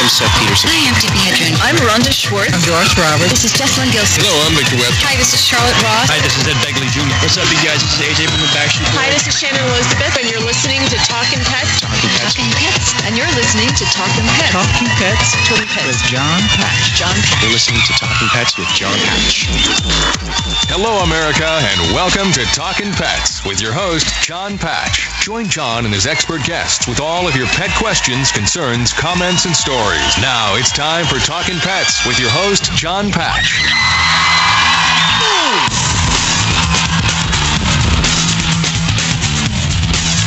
Hi, I'm Seth Peterson. I'm Tippi Hedren. I'm Rhonda Schwartz. I'm Doris Roberts. This is Jessalyn Gilsig. Hello, I'm Victor Webb. Hi, this is Charlotte Ross. Hi, this is Ed Begley Jr. What's up, you guys? This is AJ from the Backstreet Boys. Hi, this is Shannon Elizabeth, and you're listening to Talking Pets. Talking Pets. Talking Pets. And you're listening to Talking Pets. Talking Pets Talking Pets. with John Patch. John Patch. You're listening to Talking Pets with John Patch. Hello, America, and welcome to Talkin' Pets with your host, John Patch. Join John and his expert guests with all of your pet questions, concerns, comments, and stories. Now it's time for Talking Pets with your host, John Patch.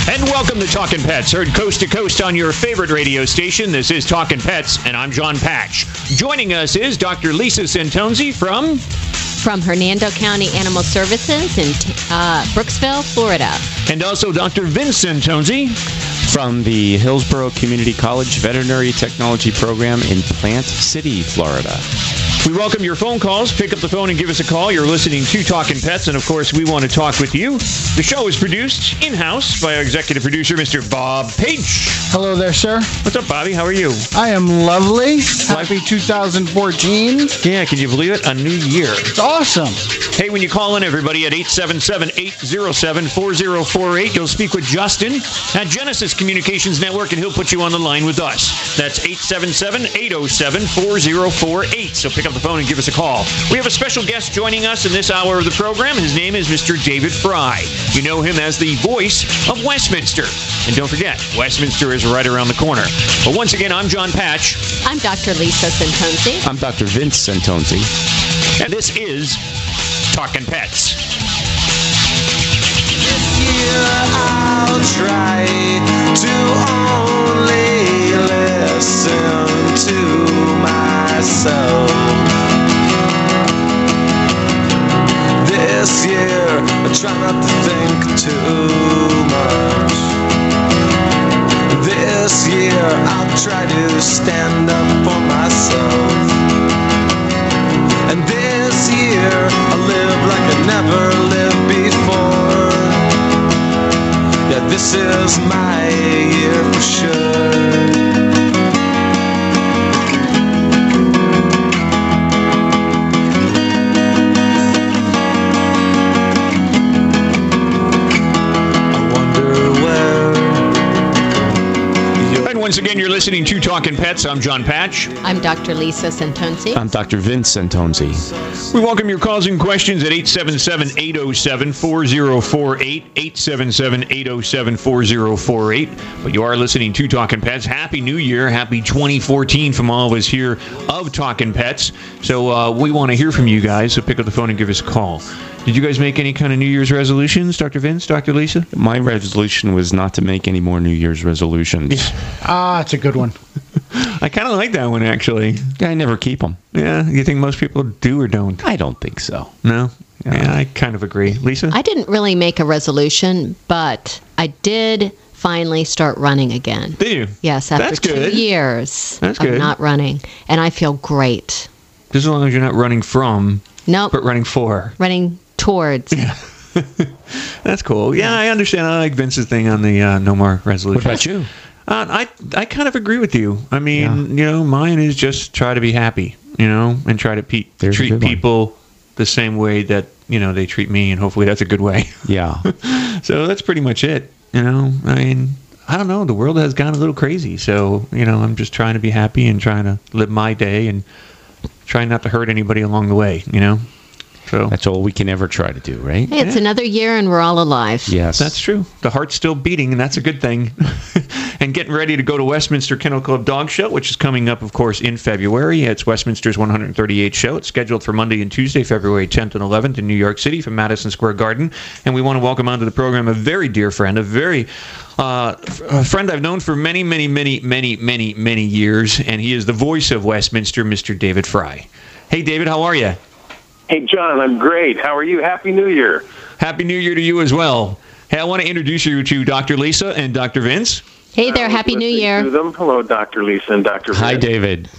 And welcome to Talking Pets, heard coast to coast on your favorite radio station. This is Talking Pets, and I'm John Patch. Joining us is Dr. Lisa Centonze from from Hernando County Animal Services in uh, Brooksville, Florida. and also Dr. Vince Centonze. From the Hillsborough Community College Veterinary Technology Program in Plant City, Florida. We welcome your phone calls. Pick up the phone and give us a call. You're listening to Talking Pets, and of course, we want to talk with you. The show is produced in house by our executive producer, Mr. Bob Page. Hello there, sir. What's up, Bobby? How are you? I am lovely. Happy 2014. Yeah, can you believe it? A new year. It's awesome. Hey, when you call in, everybody, at 877-807-4048, you'll speak with Justin at Genesis Communications Network, and he'll put you on the line with us. That's 877-807-4048. So pick up the phone and give us a call. We have a special guest joining us in this hour of the program. His name is Mr. David Frei. You know him as the voice of Westminster. And don't forget, Westminster is right around the corner. But once again, I'm John Patch, I'm Dr. Lisa Centonze. I'm Dr. Vince Centonze. and this is Talking Pets. I'll try to only listen to myself. This year, I try not to think too much. This year, I'll try to stand up for myself. This year, I live like I never lived before. Yeah, this is my year for sure. Once again, you're listening to Talking Pets. I'm John Patch. I'm Dr. Lisa Centonze. I'm Dr. Vince Centonze. We welcome your calls and questions at 877-807-4048, 877-807-4048. But you are listening to Talking Pets. Happy New Year. Happy 2014 from all of us here of Talking Pets. So uh, we want to hear from you guys, so pick up the phone and give us a call. Did you guys make any kind of New Year's resolutions, Dr. Vince, Dr. Lisa? My resolution was not to make any more New Year's resolutions. Ah, it's a good one. I kind of like that one, actually. I never keep them. Yeah, you think most people do or don't? I don't think so. No? Yeah, I kind of agree. Lisa? I didn't really make a resolution, but I did finally start running again. Did you? Yes, after That's two good. years That's of good. not running, and I feel great. Just as long as you're not running from, Nope, but running for. running towards. That's cool. Yeah, I understand. I like Vince's thing on the uh, no more resolution. What about you? Uh, I I kind of agree with you. I mean, you know, mine is just try to be happy, you know, and try to pe- There's treat good one. people the same way that you know they treat me, and hopefully that's a good way. Yeah. so that's pretty much it. You know, I mean, I don't know. The world has gone a little crazy, so you know, I'm just trying to be happy and trying to live my day and trying not to hurt anybody along the way. You know, so That's all we can ever try to do, right? Hey, it's another year, and we're all alive. Yes. That's true. The heart's still beating, and that's a good thing. and getting ready to go to Westminster Kennel Club Dog Show, which is coming up, of course, in February. It's Westminster's 138th show. It's scheduled for Monday and Tuesday, February 10th and 11th in New York City from Madison Square Garden. And we want to welcome onto the program a very dear friend, a very uh, a friend I've known for many, many, many, many, many, many years, and he is the voice of Westminster, Mr. David Frei. Hey, David, how are you? Hey, John, I'm great. How are you? Happy New Year. Happy New Year to you as well. Hey, I want to introduce you to Dr. Lisa and Dr. Vince. Hey there, Happy New listening Year. To them. Hello, Dr. Lisa and Dr. Hi, David.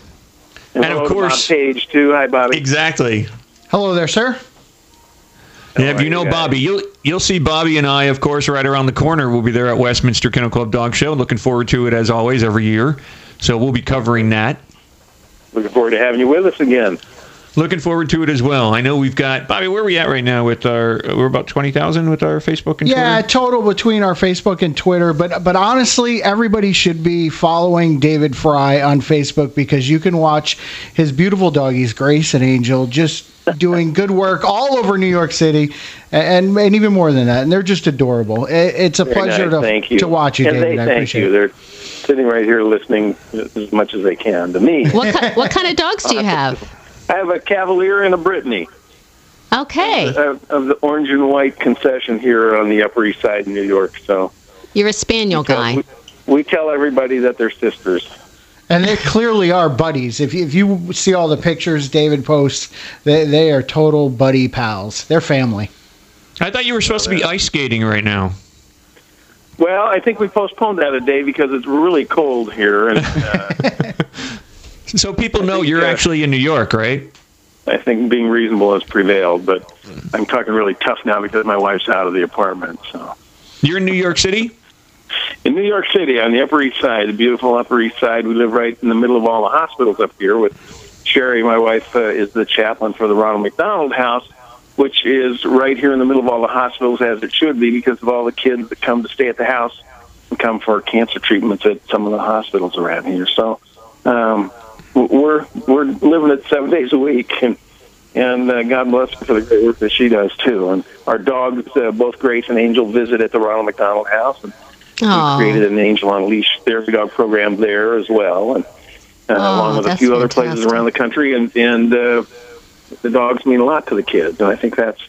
And, And of hello to course- Bob Page, too. Hi, Bobby. Exactly. Hello there, sir. Yeah, if you know Bobby, you'll you'll see Bobby and I, of course, right around the corner. We'll be there at Westminster Kennel Club Dog Show. Looking forward to it as always every year. So we'll be covering that. Looking forward to having you with us again. Looking forward to it as well. I know we've got Bobby. Where are we at right now with our? We're about twenty thousand with our Facebook and Yeah, Twitter. total between our Facebook and Twitter, but but honestly, everybody should be following David Frei on Facebook because you can watch his beautiful doggies, Grace and Angel, just doing good work all over New York City, and and even more than that. And they're just adorable. It, it's a Very pleasure nice. to thank you. to watch you, and David. They I thank appreciate you. it. They're sitting right here listening as much as they can to me. What ki- what kind of dogs do you have? I have a Cavalier and a Brittany. Okay, Of, of the orange and white concession here on the Upper East Side in New York. So you're a spaniel guy. we, we tell everybody that they're sisters. And they clearly are buddies. If you, if you see all the pictures David posts, they, they are total buddy pals. They're family. I thought you were supposed to be ice skating right now. Well, I think we postponed that a day because it's really cold here, and uh, So people know think, you're uh, actually in New York, right? I think being reasonable has prevailed. But I'm talking really tough now because my wife's out of the apartment. So. You're in New York City. In New York City, on the Upper East Side, the beautiful Upper East Side, we live right in the middle of all the hospitals up here. With Sherry, my wife, uh, is the chaplain for the Ronald McDonald House, which is right here in the middle of all the hospitals, as it should be, because of all the kids that come to stay at the house and come for cancer treatments at some of the hospitals around here. So um, we're we're living it seven days a week, and and uh, God bless her for the great work that she does too. And our dogs, uh, both Grace and Angel, visit at the Ronald McDonald House. And, Aw. we created an Angel on Leash therapy dog program there as well, and uh, Oh, along with a few other places around the country. And and uh, the dogs mean a lot to the kids, and I think that's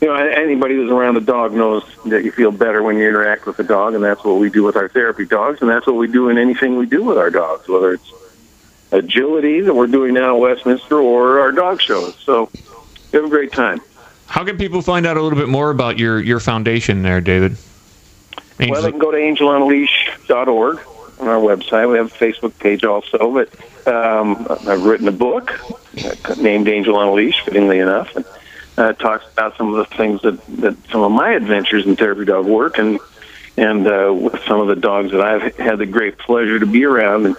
you know anybody who's around a dog knows that you feel better when you interact with the dog, and that's what we do with our therapy dogs, and that's what we do in anything we do with our dogs, whether it's agility that we're doing now at Westminster or our dog shows. So have a great time. How can people find out a little bit more about your your foundation there, David? Well, they can go to angelonleash.org on our website. We have a Facebook page also, but um, I've written a book named Angel on a Leash, fittingly enough, and uh, it talks about some of the things that, that some of my adventures in therapy dog work and and uh, with some of the dogs that I've had the great pleasure to be around and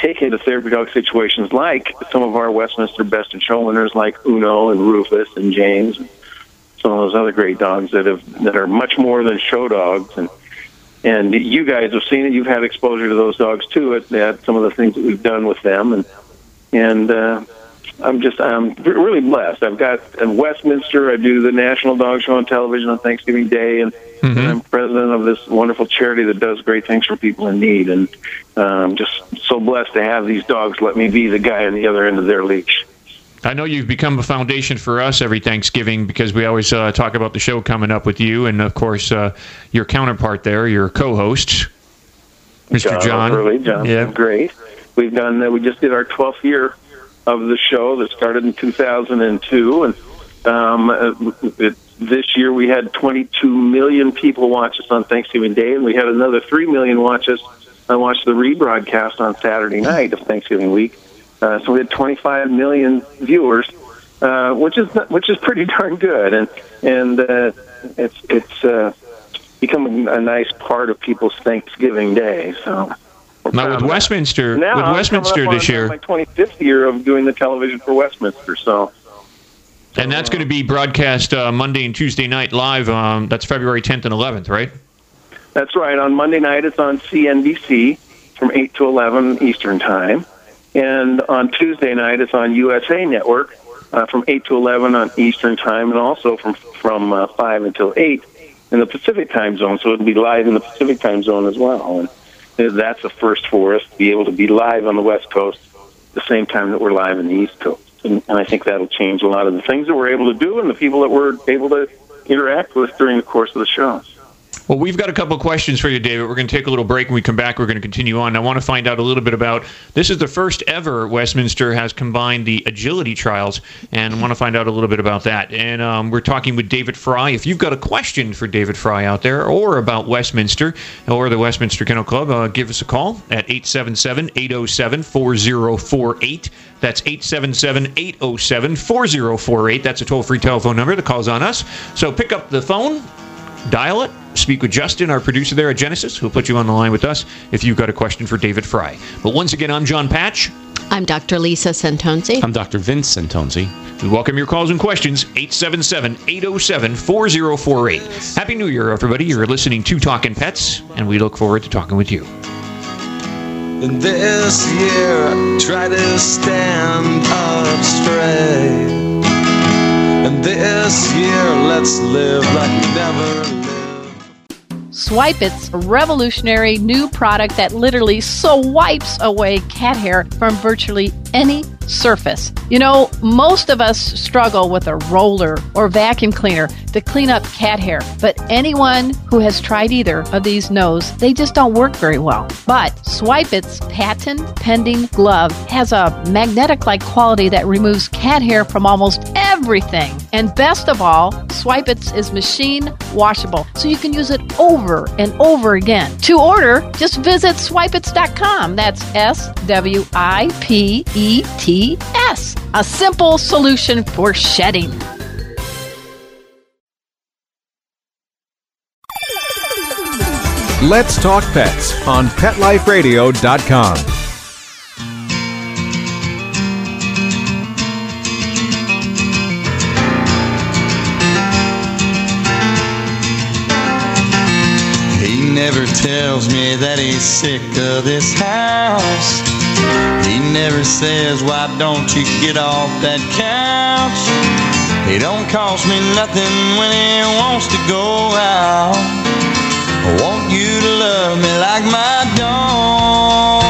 take into therapy dog situations like some of our Westminster Best in Show winners like Uno and Rufus and James and some of those other great dogs that have that are much more than show dogs and and you guys have seen it. You've had exposure to those dogs too. At, at some of the things that we've done with them, and and uh, I'm just I'm really blessed. I've got in Westminster. I do the National Dog Show on television on Thanksgiving Day, and, and I'm president of this wonderful charity that does great things for people in need. And I'm just so blessed to have these dogs let me be the guy on the other end of their leash. I know you've become a foundation for us every Thanksgiving because we always uh, talk about the show coming up with you, and of course uh, your counterpart there, your co-host, Mr. John. O'Hurley, John's Yeah. great. We've done. Uh, we just did our 12th year of the show that started in 2002, and um, uh, it, this year we had 22 million people watch us on Thanksgiving Day, and we had another 3 million watch us. I watched the rebroadcast on Saturday night of Thanksgiving week. Uh, so we had 25 million viewers, uh, which is which is pretty darn good, and and uh, it's it's uh, become a, nice part of people's Thanksgiving Day. So Now with. Westminster, Now with I'm Westminster this year, my 25th year of doing the television for Westminster. So and that's going to be broadcast uh, Monday and Tuesday night live. Um, that's February 10th and 11th, right? that's right. On Monday night, it's on CNBC from 8 to 11 Eastern Time. And on Tuesday night, it's on USA Network uh, from 8 to 11 on Eastern Time, and also from from uh, 5 until 8 in the Pacific Time Zone. So it'll be live in the Pacific Time Zone as well. And that's a first for us to be able to be live on the West Coast the same time that we're live in the East Coast. And, and I think that'll change a lot of the things that we're able to do and the people that we're able to interact with during the course of the show. Well, we've got a couple of questions for you, David. We're going to take a little break. When we come back, we're going to continue on. I want to find out a little bit about this is the first ever Westminster has combined the agility trials, and I want to find out a little bit about that. And um, we're talking with David Frei. If you've got a question for David Frei out there or about Westminster or the Westminster Kennel Club, uh, give us a call at 877 807 4048. That's 877 807 4048. That's a toll free telephone number that calls on us. So pick up the phone, dial it, speak with Justin, our producer there at Genesis, who'll put you on the line with us if you've got a question for David Frei. But once again, I'm John Patch. I'm Dr. Lisa Centonze. I'm Dr. Vince Centonze. We welcome your calls and questions, 877 807 4048. Happy New Year, everybody. You're listening to Talking Pets, and we look forward to talking with you. And this year, try to stand up straight. And this year, let's live like we never lived. Swipe It's a revolutionary new product that literally so wipes away cat hair from virtually any surface. You know, most of us struggle with a roller or vacuum cleaner to clean up cat hair, but anyone who has tried either of these knows they just don't work very well. But Swipe It's patent pending glove has a magnetic like quality that removes cat hair from almost everything. And best of all, Swipe It's is machine washable, so you can use it over and over again. To order, just visit swipeits.com. That's S W I P E T S, a simple solution for shedding. Let's Talk Pets on PetLifeRadio.com. He never tells me that he's sick of this house. He never says, why don't you get off that couch? He don't cost me nothing when he wants to go out. I want you to love me like my dog.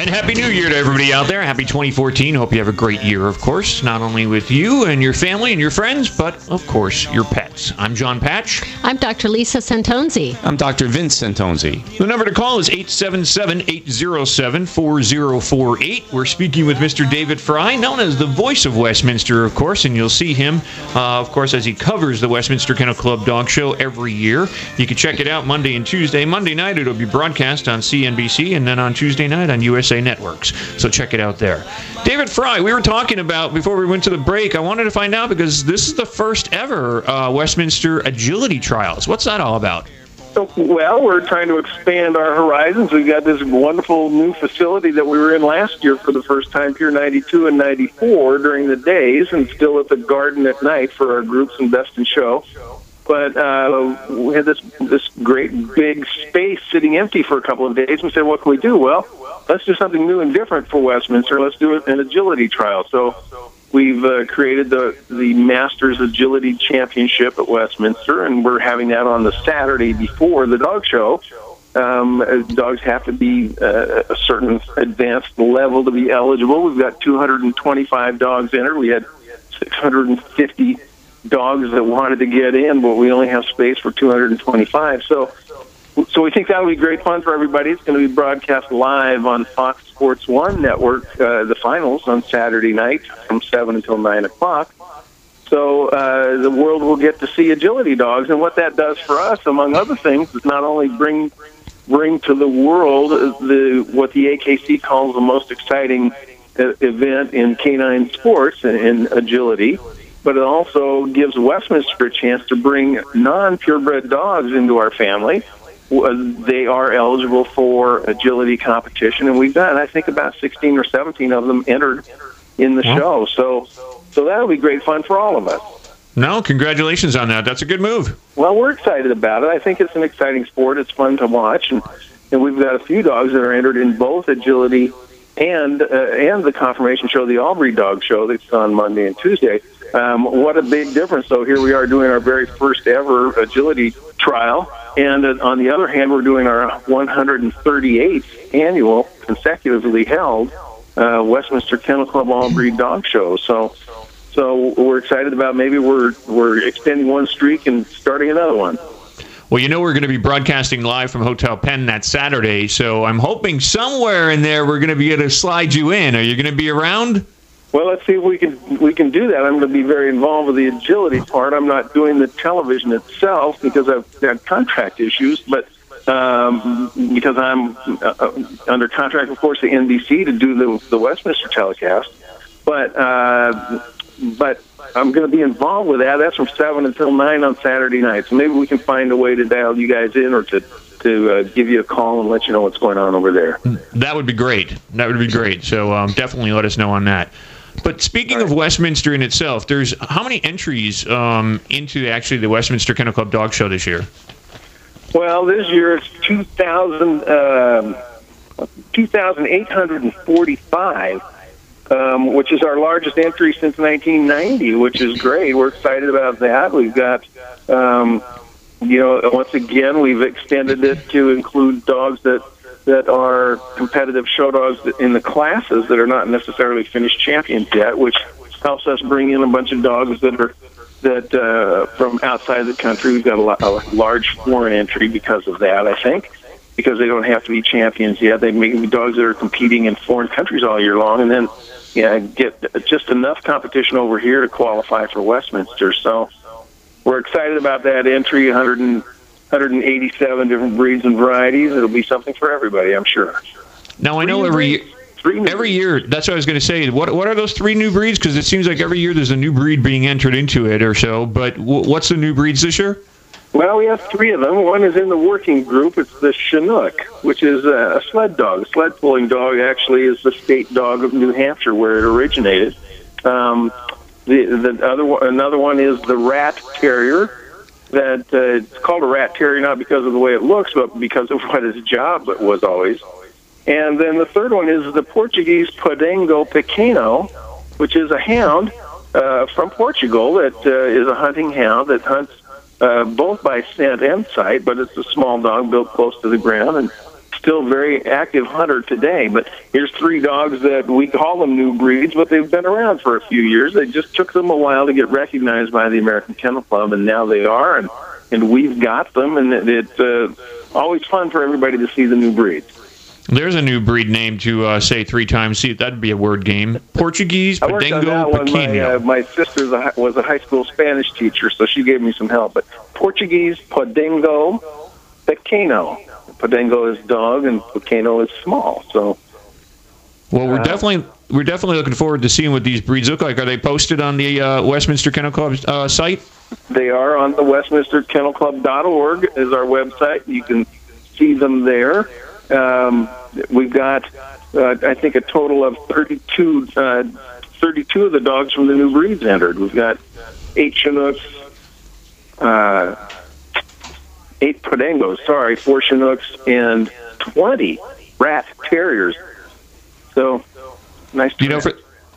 And Happy New Year to everybody out there. Happy 2014. Hope you have a great year, of course, not only with you and your family and your friends, but of course, your pets. I'm John Patch. I'm Dr. Lisa Centonze. I'm Dr. Vince Centonze. The number to call is 877 807 4048. We're speaking with Mr. David Frei, known as the voice of Westminster, of course, and you'll see him, uh, of course, as he covers the Westminster Kennel Club Dog Show every year. You can check it out Monday and Tuesday. Monday night, it'll be broadcast on CNBC, and then on Tuesday night on USA Networks. So check it out there. David Frei, we were talking about before we went to the break. I wanted to find out because this is the first ever uh, Westminster Agility Trials. What's that all about? Well, we're trying to expand our horizons. We've got this wonderful new facility that we were in last year for the first time, Pier 92 and 94 during the days, and still at the Garden at night for our groups and best in show. But uh, we had this this great big space sitting empty for a couple of days. We said, "What can we do?" Well, let's do something new and different for Westminster. Let's do an agility trial. So we've uh, created the the Masters Agility Championship at Westminster, and we're having that on the Saturday before the dog show. Um, uh, dogs have to be uh, a certain advanced level to be eligible. We've got 225 dogs entered. We had 650 dogs that wanted to get in, but we only have space for 225. So, so we think that'll be great fun for everybody. It's going to be broadcast live on Fox Sports One network. Uh, the finals on Saturday night from seven until nine o'clock. So uh, the world will get to see agility dogs, and what that does for us, among other things, is not only bring bring to the world the what the AKC calls the most exciting uh, event in canine sports and in agility, but it also gives Westminster a chance to bring non-purebred dogs into our family. Uh, They are eligible for agility competition, and we've got, I think, about 16 or 17 of them entered in the Wow. show. So, so that'll be great fun for all of us. No, congratulations on that. That's a good move. Well, we're excited about it. I think it's an exciting sport. It's fun to watch, and and we've got a few dogs that are entered in both agility and uh, and the conformation show, the All Breed Dog Show, that's on Monday and Tuesday. Um, what a big difference! So here we are doing our very first ever agility trial, and uh, on the other hand, we're doing our 138th annual, consecutively held uh, Westminster Kennel Club All Breed Dog Show. So So we're excited about maybe we're we're extending one streak and starting another one. Well, you know we're going to be broadcasting live from Hotel Penn that Saturday, so I'm hoping somewhere in there we're going to be able to slide you in. Are you going to be around? Well, let's see if we can we can do that. I'm going to be very involved with the agility part. I'm not doing the television itself because I've had contract issues, but um, because I'm uh, under contract, of course, the NBC to do the the Westminster telecast. But uh, but I'm going to be involved with that. That's from seven until nine on Saturday night. So maybe we can find a way to dial you guys in or to to uh, give you a call and let you know what's going on over there. That would be great. That would be great. So um, definitely let us know on that. But speaking right. of Westminster in itself, there's how many entries um, into actually the Westminster Kennel Club Dog Show this year? Well, this year it's 2,000, um, 2,845 um, which is our largest entry since 1990, which is great. We're excited about that. We've got, um, you know, once again, we've extended it to include dogs that that are competitive show dogs in the classes that are not necessarily finished champions yet, which helps us bring in a bunch of dogs that are that uh, from outside the country. We've got a, lot, a large foreign entry because of that, I think because they don't have to be champions yet. They may be dogs that are competing in foreign countries all year long, and then yeah, get just enough competition over here to qualify for Westminster. So we're excited about that entry. 100 and, 187 different breeds and varieties. It'll be something for everybody, I'm sure. Now I know every every year. That's what I was going to say. What what are those three new breeds? Because it seems like every year there's a new breed being entered into it or so. But w- what's the new breeds this year? Well, we have three of them. One is in the working group. It's the Chinook, which is a sled dog. A sled pulling dog actually is the state dog of New Hampshire, where it originated. Um, the the other one, another one is the Rat Terrier. That uh, it's called a Rat Terrier not because of the way it looks, but because of what its job was always. And then the third one is the Portuguese Podengo Pequeno, which is a hound uh, from Portugal that uh, is a hunting hound that hunts uh, both by scent and sight, but it's a small dog built close to the ground and still very active hunter today. But here's three dogs that we call them new breeds, but they've been around for a few years. They just took them a while to get recognized by the American Kennel Club, and now they are, and and we've got them, and it's it, uh, always fun for everybody to see the new breeds. There's a new breed name to uh, say three times. See, that'd be a word game. Portuguese Podengo Pequeno. My, uh, my sister was a high school Spanish teacher, so she gave me some help. But Portuguese Podengo Pequeno. Podengo is dog, and Pequeno is small. So. Well, we're uh, definitely we're definitely looking forward to seeing what these breeds look like. Are they posted on the uh, Westminster Kennel Club uh, site? They are on the WestminsterKennelClub.org is our website. You can see them there. Um, we've got, uh, I think, a total of 32, uh, 32 of the dogs from the new breeds entered. We've got eight Chinooks, uh, eight Podengos, sorry, four Chinooks, and 20 Rat Terriers. So, nice You know, for,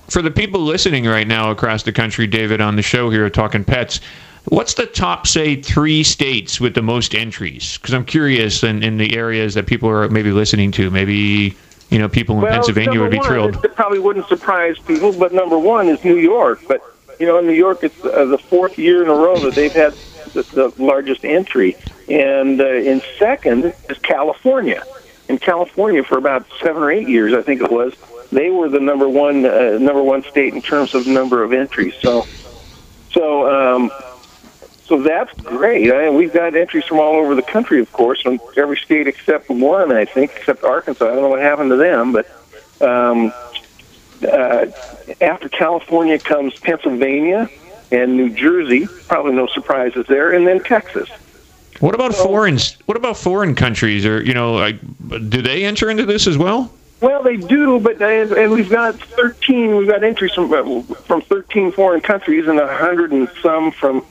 for the people listening right now across the country, David, on the show here Talking Pets, What's the top, say, three states with the most entries? Because I'm curious in, in the areas that people are maybe listening to. Maybe you know people in well, Pennsylvania would be one, thrilled. It probably wouldn't surprise people, but number one is New York. But you know, in New York, it's uh, the fourth year in a row that they've had the, the largest entry, and uh, in second is California. In California, for about seven or eight years, I think it was, they were the number one uh, number one state in terms of number of entries. So, so um, so that's great. I we've got entries from all over the country, of course, from every state except one, I think, except Arkansas. I don't know what happened to them, but um, uh, after California comes Pennsylvania and New Jersey. Probably no surprises there, and then Texas. What about so, foreign? What about foreign countries? Or you know, like, do they enter into this as well? Well, they do, but and, and we've got 13. We've got entries from uh, from 13 foreign countries and a hundred and some from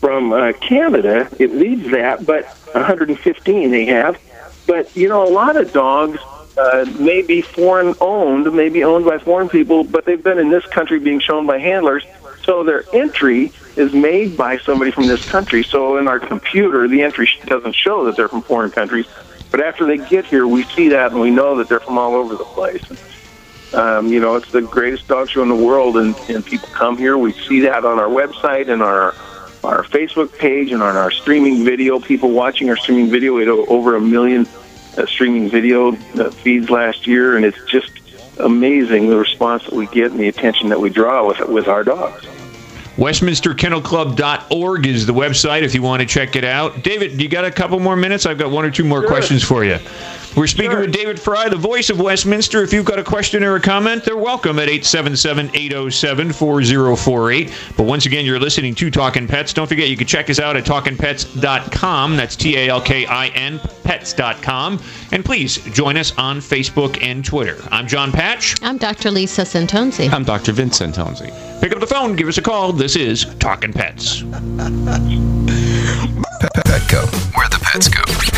from uh, Canada. It leads that, but 115 they have. But you know, a lot of dogs uh, may be foreign owned, may be owned by foreign people, but they've been in this country being shown by handlers. So their entry is made by somebody from this country. So in our computer, the entry doesn't show that they're from foreign countries. But after they get here, we see that and we know that they're from all over the place. Um, you know, it's the greatest dog show in the world, and, and people come here. We see that on our website and our our Facebook page and on our streaming video. People watching our streaming video. We had over a million uh, streaming video uh, feeds last year, and it's just amazing the response that we get and the attention that we draw with with our dogs. WestminsterKennelClub.org is the website if you want to check it out. David, you got a couple more minutes? I've got one or two more Sure. questions for you. We're speaking Sure. with David Frei, the voice of Westminster. If you've got a question or a comment, they're welcome at 877 807 4048. But once again, you're listening to Talking Pets. Don't forget, you can check us out at talkingpets.com. That's T A L K I N pets.com. And please join us on Facebook and Twitter. I'm John Patch. I'm Dr. Lisa Centonze. I'm Dr. Vince Centonze. Pick up the phone, give us a call. This is Talking Pets. Petco, where the pets go.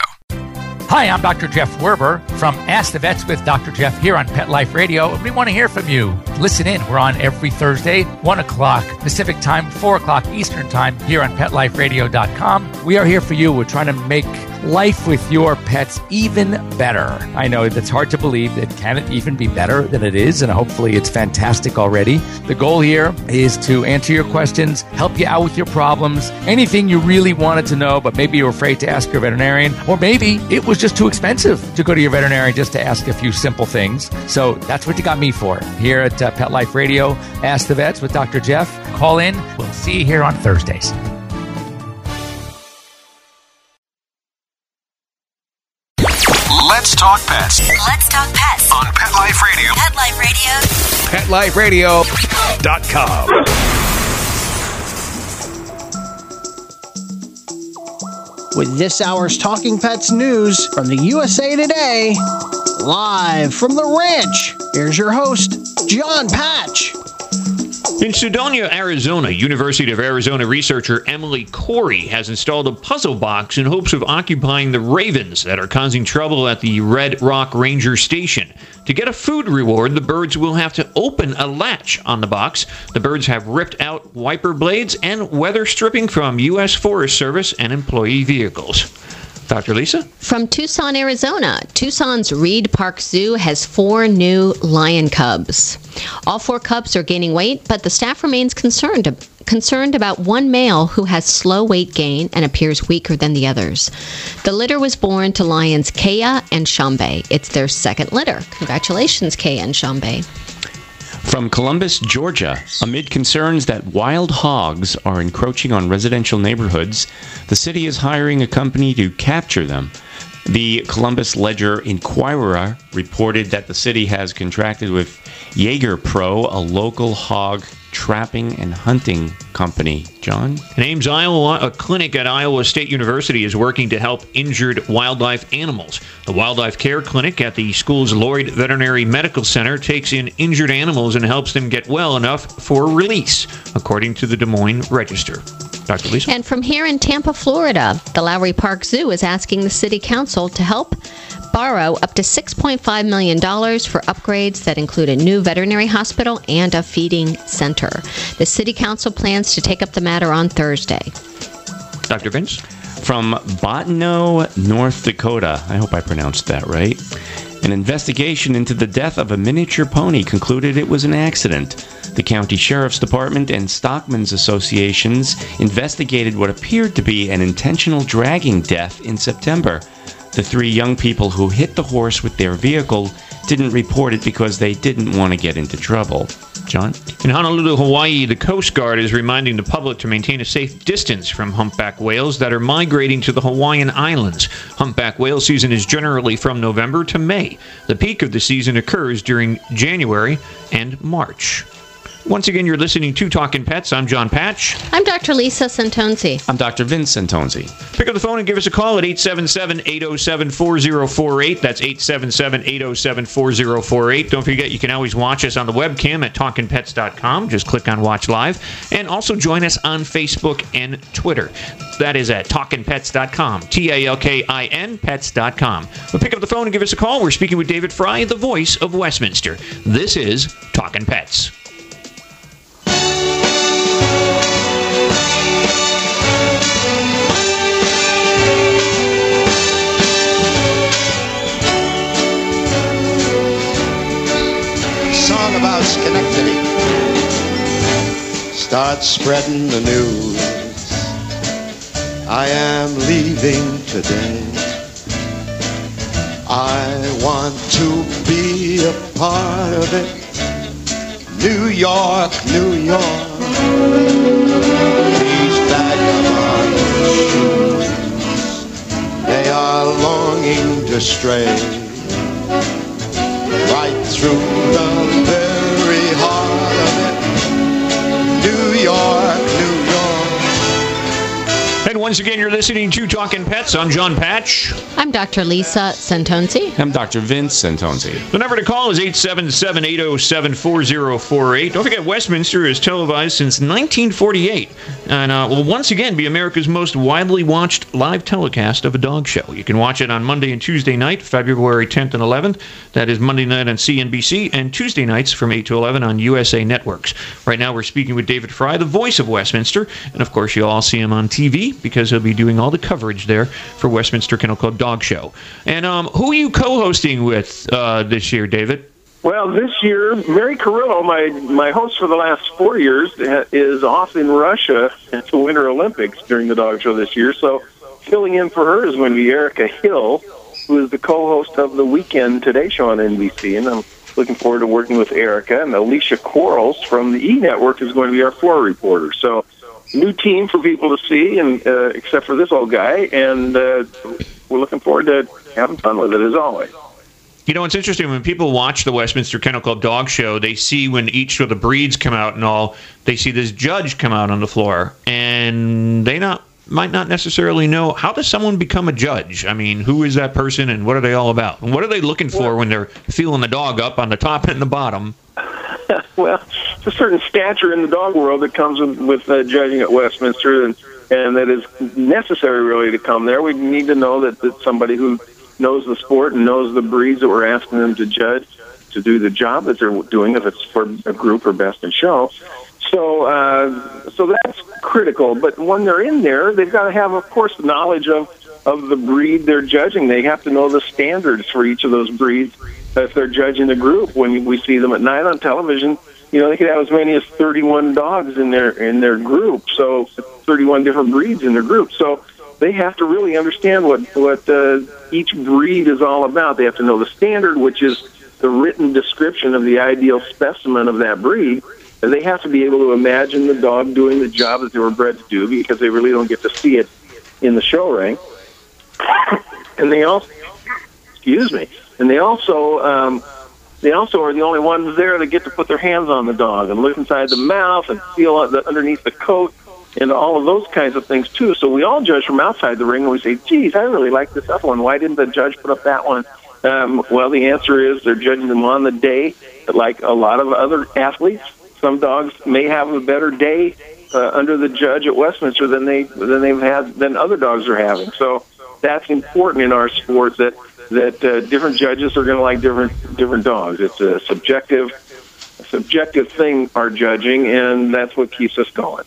Hi, I'm Dr. Jeff Werber from Ask the Vets with Dr. Jeff here on Pet Life Radio. We want to hear from you. Listen in. We're on every Thursday, 1 o'clock Pacific time, 4 o'clock Eastern time here on PetLifeRadio.com. We are here for you. We're trying to make life with your pets even better. I know that's hard to believe. It can it even be better than it is, and hopefully it's fantastic already. The goal here is to answer your questions, help you out with your problems, anything you really wanted to know, but maybe you're afraid to ask your veterinarian, or maybe it was just too expensive to go to your veterinarian just to ask a few simple things. So that's what you got me for here at uh, Pet Life Radio. Ask the Vets with Dr. Jeff. Call in. We'll see you here on Thursdays. Talk pets Let's talk pets on Pet Life Radio. Pet Life Radio. PetLifeRadio.com. With this hour's Talking Pets news from the USA Today, live from the ranch, here's your host, John Patch. In Sedona, Arizona, University of Arizona researcher Emily Corey has installed a puzzle box in hopes of occupying the ravens that are causing trouble at the Red Rock Ranger Station. To get a food reward, the birds will have to open a latch on the box. The birds have ripped out wiper blades and weather stripping from U.S. Forest Service and employee vehicles. Dr. Lisa? From Tucson, Arizona, Tucson's Reid Park Zoo has four new lion cubs. All four cubs are gaining weight, but the staff remains concerned concerned about one male who has slow weight gain and appears weaker than the others. The litter was born to lions Kea and Shambe. It's their second litter. Congratulations, Kea and Shambe. From Columbus, Georgia, amid concerns that wild hogs are encroaching on residential neighborhoods, the city is hiring a company to capture them. The Columbus Ledger Inquirer reported that the city has contracted with Jaeger Pro, a local hog trapping and hunting company. John? An Ames, Iowa, a clinic at Iowa State University is working to help injured wildlife animals. The Wildlife Care Clinic at the school's Lloyd Veterinary Medical Center takes in injured animals and helps them get well enough for release, according to the Des Moines Register. Dr. Lisa? And from here in Tampa, Florida, the Lowry Park Zoo is asking the city council to help borrow up to $6.5 million for upgrades that include a new veterinary hospital and a feeding center. The city council plans to take up the matter on Thursday. Dr. Vince? From Bottineau, North Dakota. I hope I pronounced that right. An investigation into the death of a miniature pony concluded it was an accident. The county sheriff's department and stockmen's associations investigated what appeared to be an intentional dragging death in September. The three young people who hit the horse with their vehicle didn't report it because they didn't want to get into trouble. John? In Honolulu, Hawaii, the Coast Guard is reminding the public to maintain a safe distance from humpback whales that are migrating to the Hawaiian Islands. Humpback whale season is generally from November to May. The peak of the season occurs during January and March. Once again, you're listening to Talking Pets. I'm John Patch. I'm Dr. Lisa Centonze. I'm Dr. Vince Centonze. Pick up the phone and give us a call at 877-807-4048. That's 877-807-4048. Don't forget, you can always watch us on the webcam at talkingpets.com. Just click on Watch Live. And also join us on Facebook and Twitter. That is at talkingpets.com. T-A-L-K-I-N pets.com. But pick up the phone and give us a call. We're speaking with David Frei, the voice of Westminster. This is Talking Pets. About Schenectady. Start spreading the news. I am leaving today. I want to be a part of it. New York, New York. These vagabond shoes, they are longing to stray right through the And Once again, you're listening to Talking Pets. I'm John Patch. I'm Dr. Lisa Centonze. I'm Dr. Vince Centonze. The number to call is 877 807 4048. Don't forget, Westminster is televised since 1948 and uh, will once again be America's most widely watched live telecast of a dog show. You can watch it on Monday and Tuesday night, February 10th and 11th. That is Monday night on CNBC and Tuesday nights from 8 to 11 on USA Networks. Right now, we're speaking with David Frei, the voice of Westminster, and of course, you'll all see him on TV because he'll be doing all the coverage there for Westminster Kennel Club Dog Show. And um, who are you co-hosting with uh, this year, David? Well, this year, Mary Carillo, my my host for the last four years, is off in Russia at the Winter Olympics during the dog show this year. So, filling in for her is going to be Erica Hill, who is the co-host of the Weekend Today Show on NBC, and I'm looking forward to working with Erica. And Alicia Quarles from the E Network is going to be our floor reporter. So, new team for people to see, and uh, except for this old guy, and uh, we're looking forward to having fun with it as always. You know, it's interesting when people watch the Westminster Kennel Club Dog Show, they see when each of the breeds come out and all, they see this judge come out on the floor, and they not might not necessarily know how does someone become a judge. I mean, who is that person, and what are they all about, and what are they looking for when they're feeling the dog up on the top and the bottom? well, a certain stature in the dog world that comes with, uh, judging at Westminster, and and that is necessary really to come there. We need to know that that somebody who knows the sport and knows the breeds that we're asking them to judge to do the job that they're doing, if it's for a group or best in show. So, uh, so that's critical. But when they're in there, they've got to have, of course, knowledge of of the breed they're judging. They have to know the standards for each of those breeds. If they're judging the group, when we see them at night on television, you know they could have as many as 31 dogs in their in their group. So, 31 different breeds in their group. So they have to really understand what what uh, each breed is all about. They have to know the standard, which is the written description of the ideal specimen of that breed. And they have to be able to imagine the dog doing the job that they were bred to do because they really don't get to see it in the show ring. and they also, excuse me, and they also um, they also are the only ones there that get to put their hands on the dog and look inside the mouth and feel underneath the coat and all of those kinds of things too. So we all judge from outside the ring and we say, "Geez, I really like this other one. Why didn't the judge put up that one?" Um, well, the answer is they're judging them on the day, like a lot of other athletes. Some dogs may have a better day uh, under the judge at Westminster than they than they've had than other dogs are having. So that's important in our sport that that uh, different judges are going to like different different dogs. It's a subjective a subjective thing our judging, and that's what keeps us going.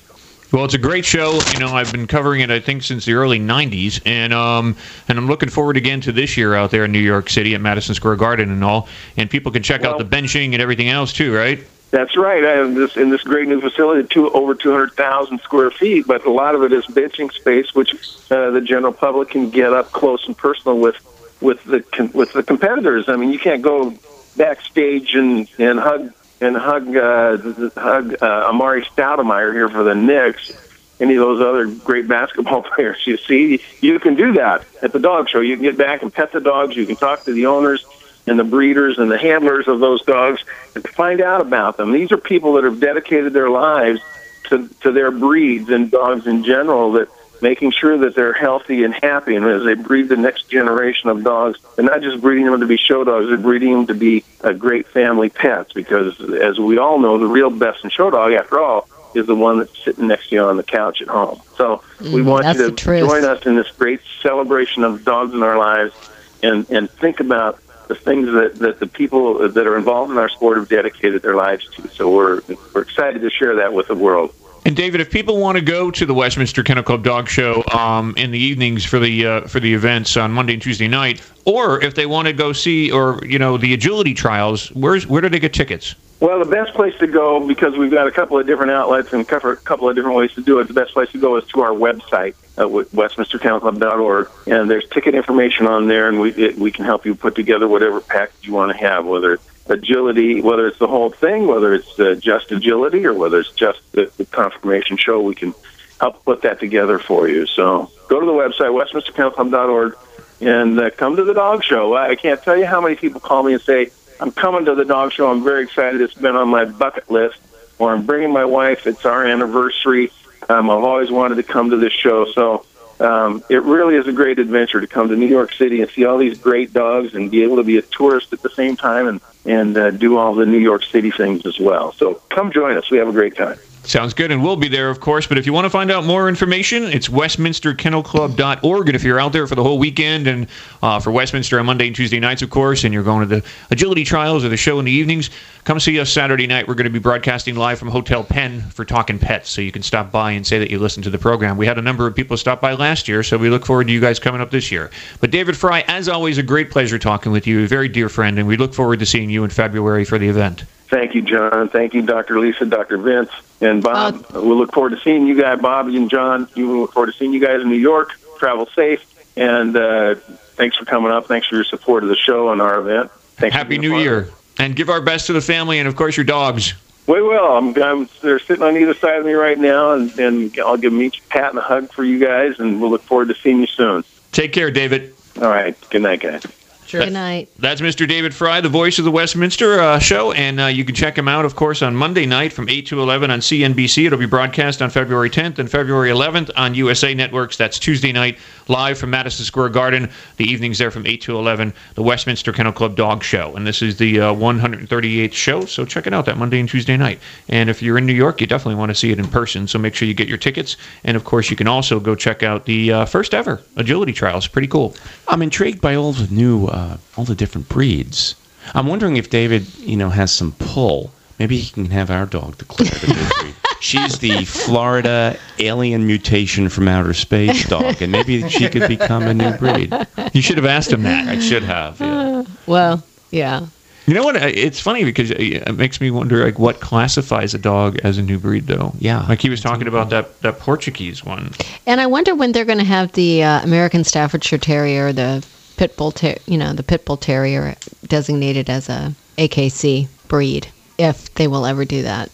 Well, it's a great show. You know, I've been covering it, I think, since the early '90s, and um, and I'm looking forward again to this year out there in New York City at Madison Square Garden and all. And people can check Well- out the benching and everything else too, right? That's right. I have this in this great new facility, two over two hundred thousand square feet, but a lot of it is benching space, which uh, the general public can get up close and personal with with the with the competitors. I mean, you can't go backstage and and hug and hug uh, hug uh, Amar'e Stoudemire here for the Knicks. Any of those other great basketball players you see, you can do that at the dog show. You can get back and pet the dogs. You can talk to the owners. and the breeders and the handlers of those dogs and find out about them. These are people that have dedicated their lives to, to their breeds and dogs in general that making sure that they're healthy and happy and as they breed the next generation of dogs. They're not just breeding them to be show dogs they're breeding them to be a great family pets because as we all know the real best in show dog after all is the one that's sitting next to you on the couch at home. So we Mm, want you to join us in this great celebration of dogs in our lives and and think about the things that, that the people that are involved in our sport have dedicated their lives to. So we're we're excited to share that with the world And David, if people want to go to the Westminster Kennel Club Dog Show um, in the evenings for the uh, for the events on Monday and Tuesday night, or if they want to go see or you know the agility trials, where's where do they get tickets? Well, the best place to go because we've got a couple of different outlets and a couple of different ways to do it. The best place to go is to our website at westminsterkennelclub.org, and there's ticket information on there, and we it, we can help you put together whatever package you want to have, whether it's agility, whether it's the whole thing, whether it's uh, just agility, or whether it's just the, the conformation show. We can help put that together for you. So go to the website westminsterkennelclub.org and uh, come to the dog show. I can't tell you how many people call me and say, I'm coming to the dog show. I'm very excited. It's been on my bucket list. Or I'm bringing my wife. It's our anniversary. Um, I've always wanted to come to this show. So um, it really is a great adventure to come to New York City and see all these great dogs and be able to be a tourist at the same time and, and uh, do all the New York City things as well. So come join us. We have a great time. Sounds good, and we'll be there, of course. But if you want to find out more information, it's westminsterkennelclub.org. And if you're out there for the whole weekend and uh, for Westminster on Monday and Tuesday nights, of course, and you're going to the agility trials or the show in the evenings, come see us Saturday night. We're going to be broadcasting live from Hotel Penn for Talking Pets, so you can stop by and say that you listened to the program. We had a number of people stop by last year, so we look forward to you guys coming up this year. But David Frei, as always, a great pleasure talking with you, a very dear friend, and we look forward to seeing you in February for the event. Thank you, John. Thank you, Dr. Lisa, Dr. Vince, and Bob. we'll look forward to seeing you guys, Bob and John. We look forward to seeing you guys in New York. Travel safe, and uh, thanks for coming up. Thanks for your support of the show and our event. Thanks for Happy New Year. And give our best to the family and, of course, your dogs. it. We will. I'm, I'm, they're sitting on either side of me right now, and, and I'll give them each a pat and a hug for you guys, and we'll look forward to seeing you soon. Take care, David. All right. Good night, guys. Good night. That's Mr. David Frei, the voice of the Westminster uh, show, and uh, you can check him out, of course, on Monday night from 8 to 11 on CNBC. It'll be broadcast on February 10th and February 11th on USA Networks. That's Tuesday night, live from Madison Square Garden. The evenings there from 8 to 11, the Westminster Kennel Club Dog Show. And this is the uh, 138th show, so check it out that Monday and Tuesday night. And if you're in New York, you definitely want to see it in person, so make sure you get your tickets. And, of course, you can also go check out the uh, first ever agility trials. Pretty cool. I'm intrigued by all the new, uh, all the different breeds. I'm wondering if David, you know, has some pull. Maybe he can have our dog declared a new breed. She's the Florida alien mutation from outer space dog, and maybe she could become a new breed. You should have asked him that. I should have. Yeah. Well, yeah. You know what? Uh, It's funny because it makes me wonder, like, what classifies a dog as a new breed, though. Yeah. Like he was talking about that that Portuguese one. And I wonder when they're going to have the uh, American Staffordshire Terrier, the pit bull, ter- you know, the pit bull terrier designated as a AKC breed, if they will ever do that.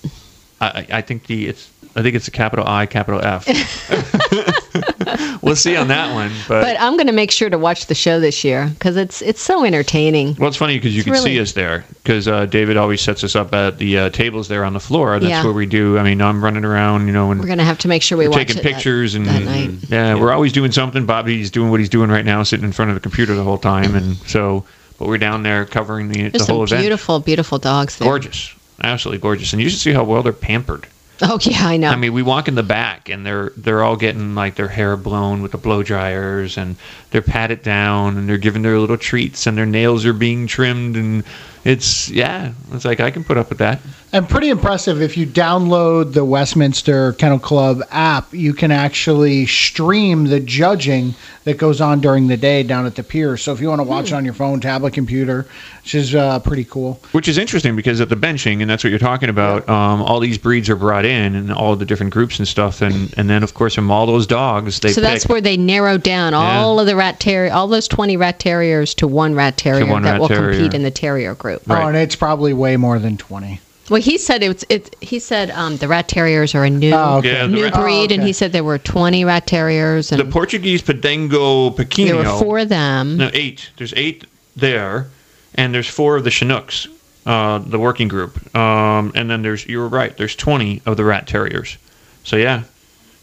I, I I think the it's I think it's a capital I, capital F. we'll see on that one, but. But I'm going to make sure to watch the show this year because it's it's so entertaining. well, it's funny because you It's can really- see us there because uh, David always sets us up at the uh, tables there on the floor. That's Yeah. where we do. I mean, I'm running around, you know, and We're going to have to make sure we we're watch taking it that- pictures and that night. yeah, we're always doing something. Bobby's doing what he's doing right now, sitting in front of the computer the whole time, and so. But we're down there covering the, There's the whole some event. beautiful, beautiful dogs there. gorgeous, absolutely gorgeous, and you should see how well they're pampered. Oh yeah, I know. I mean, we walk in the back, and they're they're all getting like their hair blown with the blow dryers, and they're patted down, and they're given their little treats, and their nails are being trimmed, and it's yeah, it's like I can put up with that. And pretty impressive. If you download the Westminster Kennel Club app, you can actually stream the judging that goes on during the day down at the pier. So if you want to watch it on your phone, tablet, computer, which is uh, pretty cool. Which is interesting because at the benching, and that's what you're talking about. Um, all these breeds are brought in, and all the different groups and stuff, and and then of course from all those dogs, they so that's where they narrow down all of the rat terrier, all those 20 rat terriers to one rat terrier one that rat will terrier. compete in the terrier group. Oh, and it's probably way more than 20. Well, he said it's it. He said um, the rat terriers are a new Oh, okay. Yeah, new rat- breed, Oh, and he said there were 20 rat terriers, and the Portuguese Podengo there Pequeno. were four of them. No, eight. There's eight there, and there's four of the Chinooks, uh, the working group, um, and then there's you were right. There's 20 of the Rat Terriers. So yeah,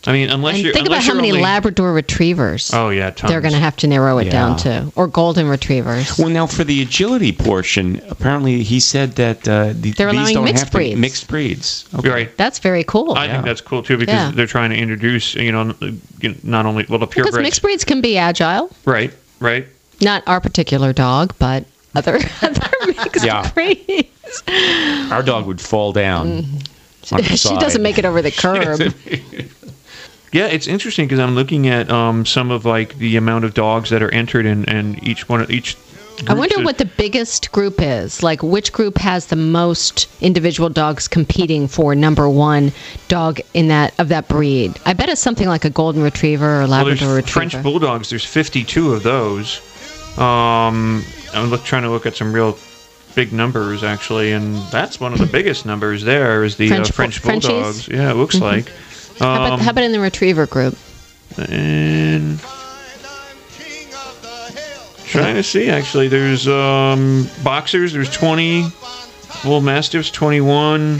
I mean, unless And you're think about how many only- Labrador retrievers Oh yeah, tons. they're going to have to narrow it down to, or golden retrievers. Well, now for the agility portion, apparently he said that uh, the, They're these allowing don't mixed have to breeds. mixed breeds. You're right. That's very cool. I think that's cool too because Yeah. they're trying to introduce, you know, not only well the because mixed breeds can be agile. right, right. Not our particular dog, but other other mixed Yeah. breeds. Our dog would fall down. on the she doesn't make it over the curb. Yeah, it's interesting because I'm looking at um, some of like the amount of dogs that are entered and and each one of each. I wonder what the biggest group is. Like, which group has the most individual dogs competing for number one dog in that of that breed? I bet it's something like a golden retriever or Well, Labrador retriever. French bulldogs. There's 52 of those. Um, I'm look, trying to look at some real big numbers actually, and that's one of the biggest numbers. There is the French uh, French Frenchies? bulldogs. Yeah, it looks Mhm. like. How, about, Um, how about in the retriever group? and trying to see actually there's um boxers there's 20 bull mastiffs 21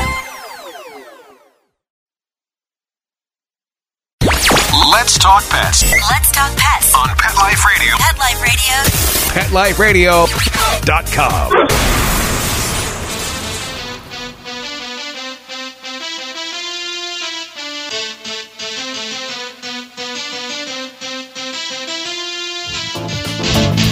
talk pets Let's talk pets on Pet Life Radio. Pet Life Radio. PetLifeRadio.com.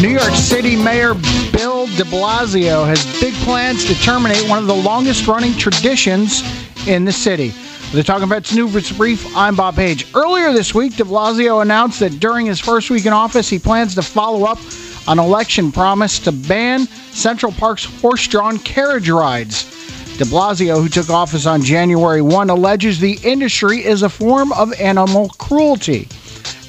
New York City Mayor Bill de Blasio has big plans to terminate one of the longest running traditions in the city. The Talking Pets News Brief, I'm Bob Page. Earlier this week, de Blasio announced that during his first week in office, he plans to follow up on election promise to ban Central Park's horse drawn carriage rides. De Blasio, who took office on January 1, alleges the industry is a form of animal cruelty.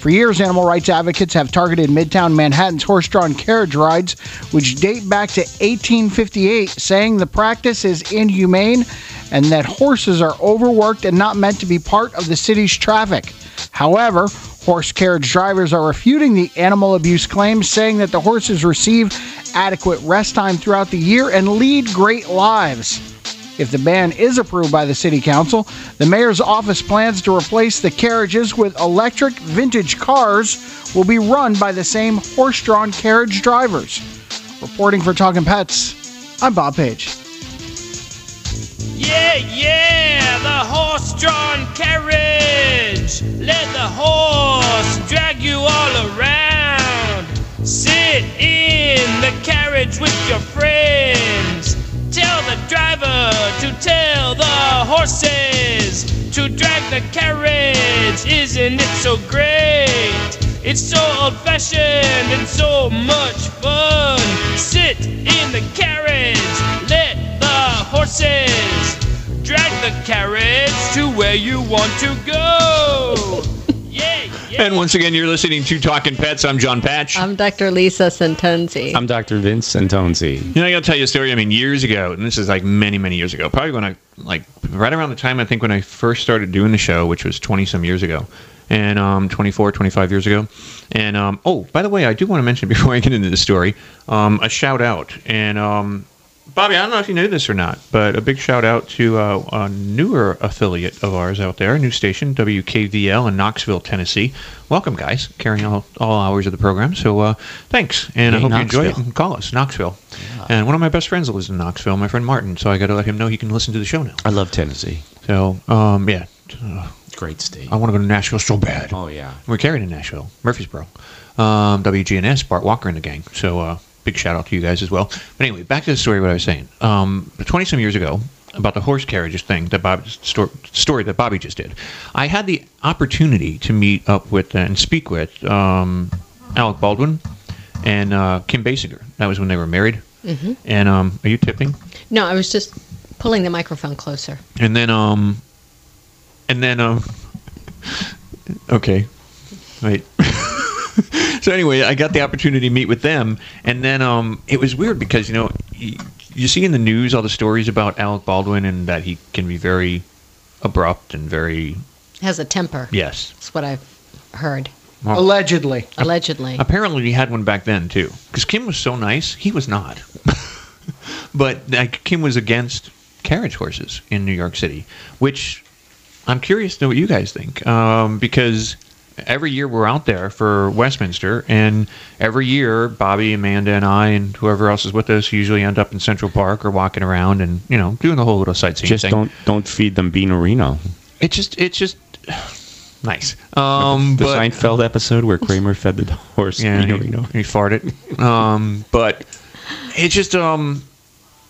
For years, animal rights advocates have targeted Midtown Manhattan's horse drawn carriage rides, which date back to 1858, saying the practice is inhumane and that horses are overworked and not meant to be part of the city's traffic. However, horse carriage drivers are refuting the animal abuse claims, saying that the horses receive adequate rest time throughout the year and lead great lives. If the ban is approved by the City Council, the mayor's office plans to replace the carriages with electric vintage cars will be run by the same horse drawn carriage drivers. Reporting for Talking Pets, I'm Bob Page. Yeah, yeah, the horse drawn carriage. Let the horse drag you all around. Sit in the carriage with your friends. Tell the driver to tell the horses to drag the carriage. Isn't it so great? It's so old fashioned and so much fun. Sit in the carriage. Let horses drag the carriage to where you want to go. Yeah. And once again, you're listening to Talking Pets. I'm John Patch. I'm Dr. Lisa Centonze. I'm Dr. Vince Centonze. You know, I got to tell you a story. I mean, years ago, and this is like many, many years ago. Probably when I like right around the time I think when I first started doing the show, which was 20 some years ago, and um, 24, 25 years ago. And um, oh, by the way, I do want to mention before I get into the story, um, a shout out and. Um, Bobby, I don't know if you knew this or not, but a big shout out to uh, a newer affiliate of ours out there, a new station, WKVL in Knoxville, Tennessee. Welcome, guys, carrying all, all hours of the program. So uh, thanks, and I Hey, hope you enjoy it. And call us, Knoxville. And one of my best friends lives in Knoxville, my friend Martin. So I got to let him know he can listen to the show now. I love Tennessee. So um, yeah, Great state. I want to go to Nashville so bad. Oh, yeah. We're carrying in Nashville, Murfreesboro, um, WGNS, Bart Walker and the gang. So uh, big shout out to you guys as well. But anyway, back to the story. What I was saying. Um, Twenty some years ago, about the horse carriages thing that Bob sto- story that Bobby just did. I had the opportunity to meet up with and speak with um, Alec Baldwin and uh, Kim Basinger. That was when they were married. Mhm. And um, are you tipping? No, I was just pulling the microphone closer. And then um and then um okay. Wait. so anyway, I got the opportunity to meet with them and then um it was weird because you know you, you see in the news all the stories about Alec Baldwin and that he can be very abrupt and very Has a temper. yes. That's what I've heard. Well, Allegedly. Allegedly. Apparently, he had one back then too. Because Kim was so nice, he was not. but like, Kim was against carriage horses in New York City, which I'm curious to know what you guys think. Um, because every year we're out there for Westminster, and every year Bobby, Amanda, and I, and whoever else is with us, usually end up in Central Park or walking around and you know doing the whole little sightseeing Just thing. don't don't feed them Beef-a-reeno. It just it's just nice. Um, the but- Seinfeld episode where Kramer fed the horse Yeah, he, Beef-a-reeno. he farted. Um, but it's just um,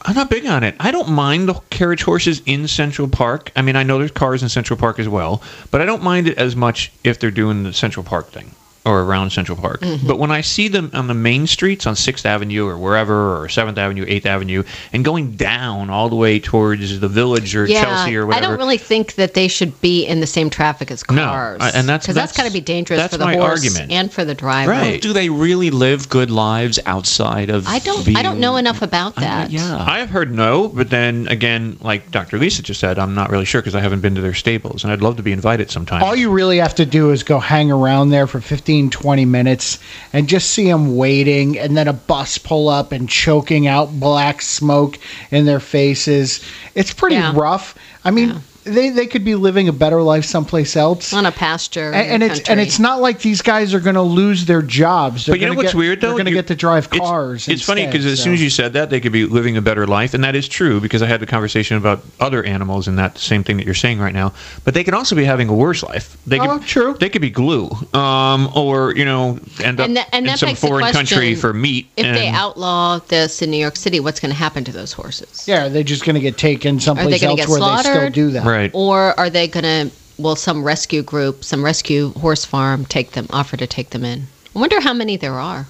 I'm not big on it. I don't mind the carriage horses in Central Park. I mean, I know there's cars in Central Park as well, but I don't mind it as much if they're doing the Central Park thing or around Central Park. Mm-hmm. But when I see them on the main streets on Sixth Avenue or wherever, or Seventh Avenue, Eighth Avenue, and going down all the way towards the Village or yeah, Chelsea or whatever. I don't really think that they should be in the same traffic as No, cars. I- and that's- because that's, that's- got to be dangerous that's for the my horse argument. and for the driver. Well, do they really live good lives outside of? I don't. I don't know enough about that. yeah. I have heard no, but then again, like Dr. Lisa just said, I'm not really sure because I haven't been to their stables, and I'd love to be invited sometime. All you really have to do is go hang around there for 15, 20 minutes and just see them waiting, and then a bus pull up and choking out black smoke in their faces. It's pretty Yeah. rough. I mean, they, they could be living a better life someplace else. On a pasture, And, and the it's and it's not like these guys are going to lose their jobs. They're but you know gonna what's get- weird though? They're going to get to drive cars. It's funny instead, because as so. soon as you said that, they could be living a better life, and that is true because I had the conversation about other animals and that same thing that you're saying right now. But they could also be having a worse life. They could, Oh, true. They could be glue, um, or you know, end up And, that, and in some begs the foreign country for meat. If they outlaw this in New York City, what's going to happen to those horses? yeah, they're just going to get taken someplace else get where they still do that. Right. Or are they going to? Will some rescue group, some rescue horse farm, take them? Offer to take them in? I wonder how many there are.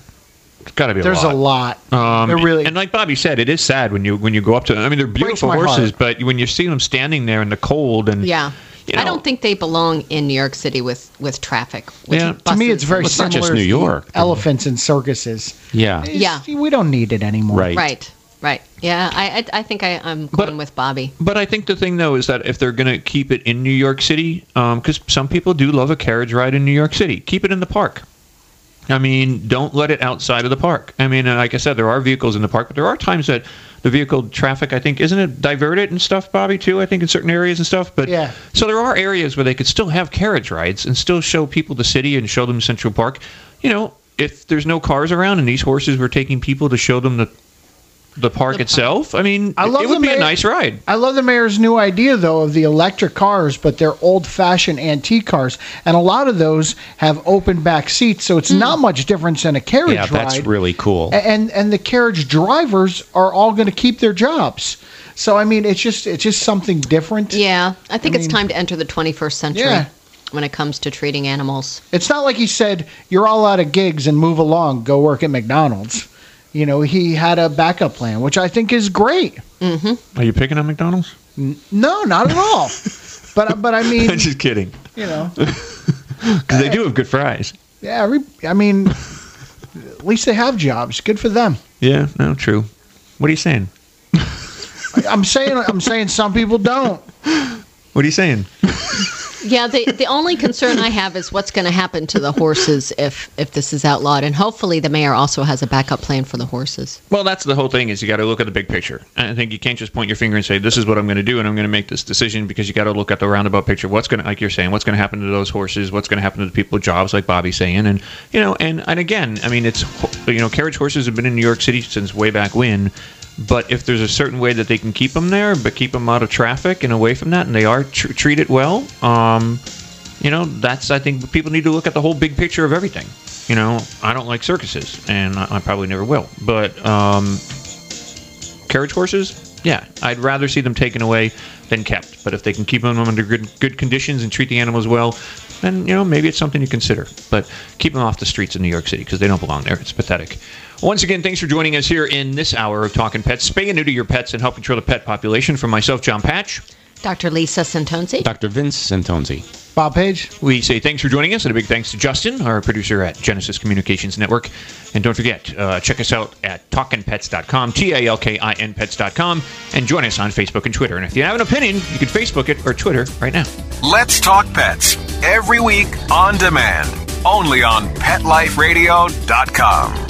It's got to be. A There's a a lot. lot. Um, They're really- and like Bobby said, it is sad when you when you go up to. I mean, they're beautiful horses, heart. but when you see them standing there in the cold and Yeah. you I don't think they belong in New York City with with traffic. With Yeah, To me, it's very and- It's not similar just to New York. elephants and circuses. Yeah. It's- Yeah. we don't need it anymore. Right. right, right. Yeah, I I, I think I, I'm going with Bobby. But I think the thing though is that if they're going to keep it in New York City, because some people do love a carriage ride in New York City, keep it in the park. I mean, don't let it outside of the park. I mean, uh, like I said, there are vehicles in the park, but there are times that the vehicle traffic, I think, isn't it diverted and stuff, Bobby, too? I think in certain areas and stuff. But Yeah. so there are areas where they could still have carriage rides and still show people the city and show them Central Park. You know, if there's no cars around and these horses were taking people to show them the the park itself, I mean, I love it would the be a nice ride. I love the mayor's new idea, though, of the electric cars, but they're old fashioned antique cars. And a lot of those have open back seats, so it's hmm. not much difference than a carriage Yeah, that's ride. really cool. And and the carriage drivers are all going to keep their jobs. So I mean, it's just it's just something different. Yeah, I think I it's mean- time to enter the 21st century Yeah. when it comes to treating animals. It's not like he said you're all out of gigs and move along, go work at McDonald's. You know, he had a backup plan, which I think is great. Mm-hmm. Are you picking on McDonald's? N- No, not at all. but but I mean, I'm just kidding. you know, Because they do have good fries. Yeah, every, I mean, at least they have jobs. Good for them. Yeah, no, true. What are you saying? I'm saying I'm saying some people don't. What are you saying? Yeah, the the only concern I have is what's going to happen to the horses if if this is outlawed, and hopefully the mayor also has a backup plan for the horses. Well, that's the whole thing is you got to look at the big picture. I think you can't just point your finger and say this is what I'm going to do and I'm going to make this decision because you got to look at the roundabout picture. What's going to like you're saying, what's going to happen to those horses? What's going to happen to the people jobs like Bobby's saying? And you know, and and again, I mean, it's you know, carriage horses have been in New York City since way back when. But if there's a certain way that they can keep them there, but keep them out of traffic and away from that, and they are tr- treated well, um, you know, that's I think people need to look at the whole big picture of everything. You know, I don't like circuses, and I, I probably never will. But um, carriage horses, yeah, I'd rather see them taken away than kept. But if they can keep them under good good conditions and treat the animals well, then you know maybe it's something to consider. But keep them off the streets of New York City because they don't belong there. It's pathetic. Once again, thanks for joining us here in this hour of Talking Pets. Spay and neuter your pets and help control the pet population. From myself, John Patch. Dr. Lisa Centonze. Dr. Vince Centonze. Bob Page. We say thanks for joining us, and a big thanks to Justin, our producer at Genesis Communications Network. And don't forget, uh, check us out at talkinpets.com, T A L K I N pets.com, and join us on Facebook and Twitter. And if you have an opinion, you can Facebook it or Twitter right now. Let's talk pets every week on demand, only on PetLifeRadio.com.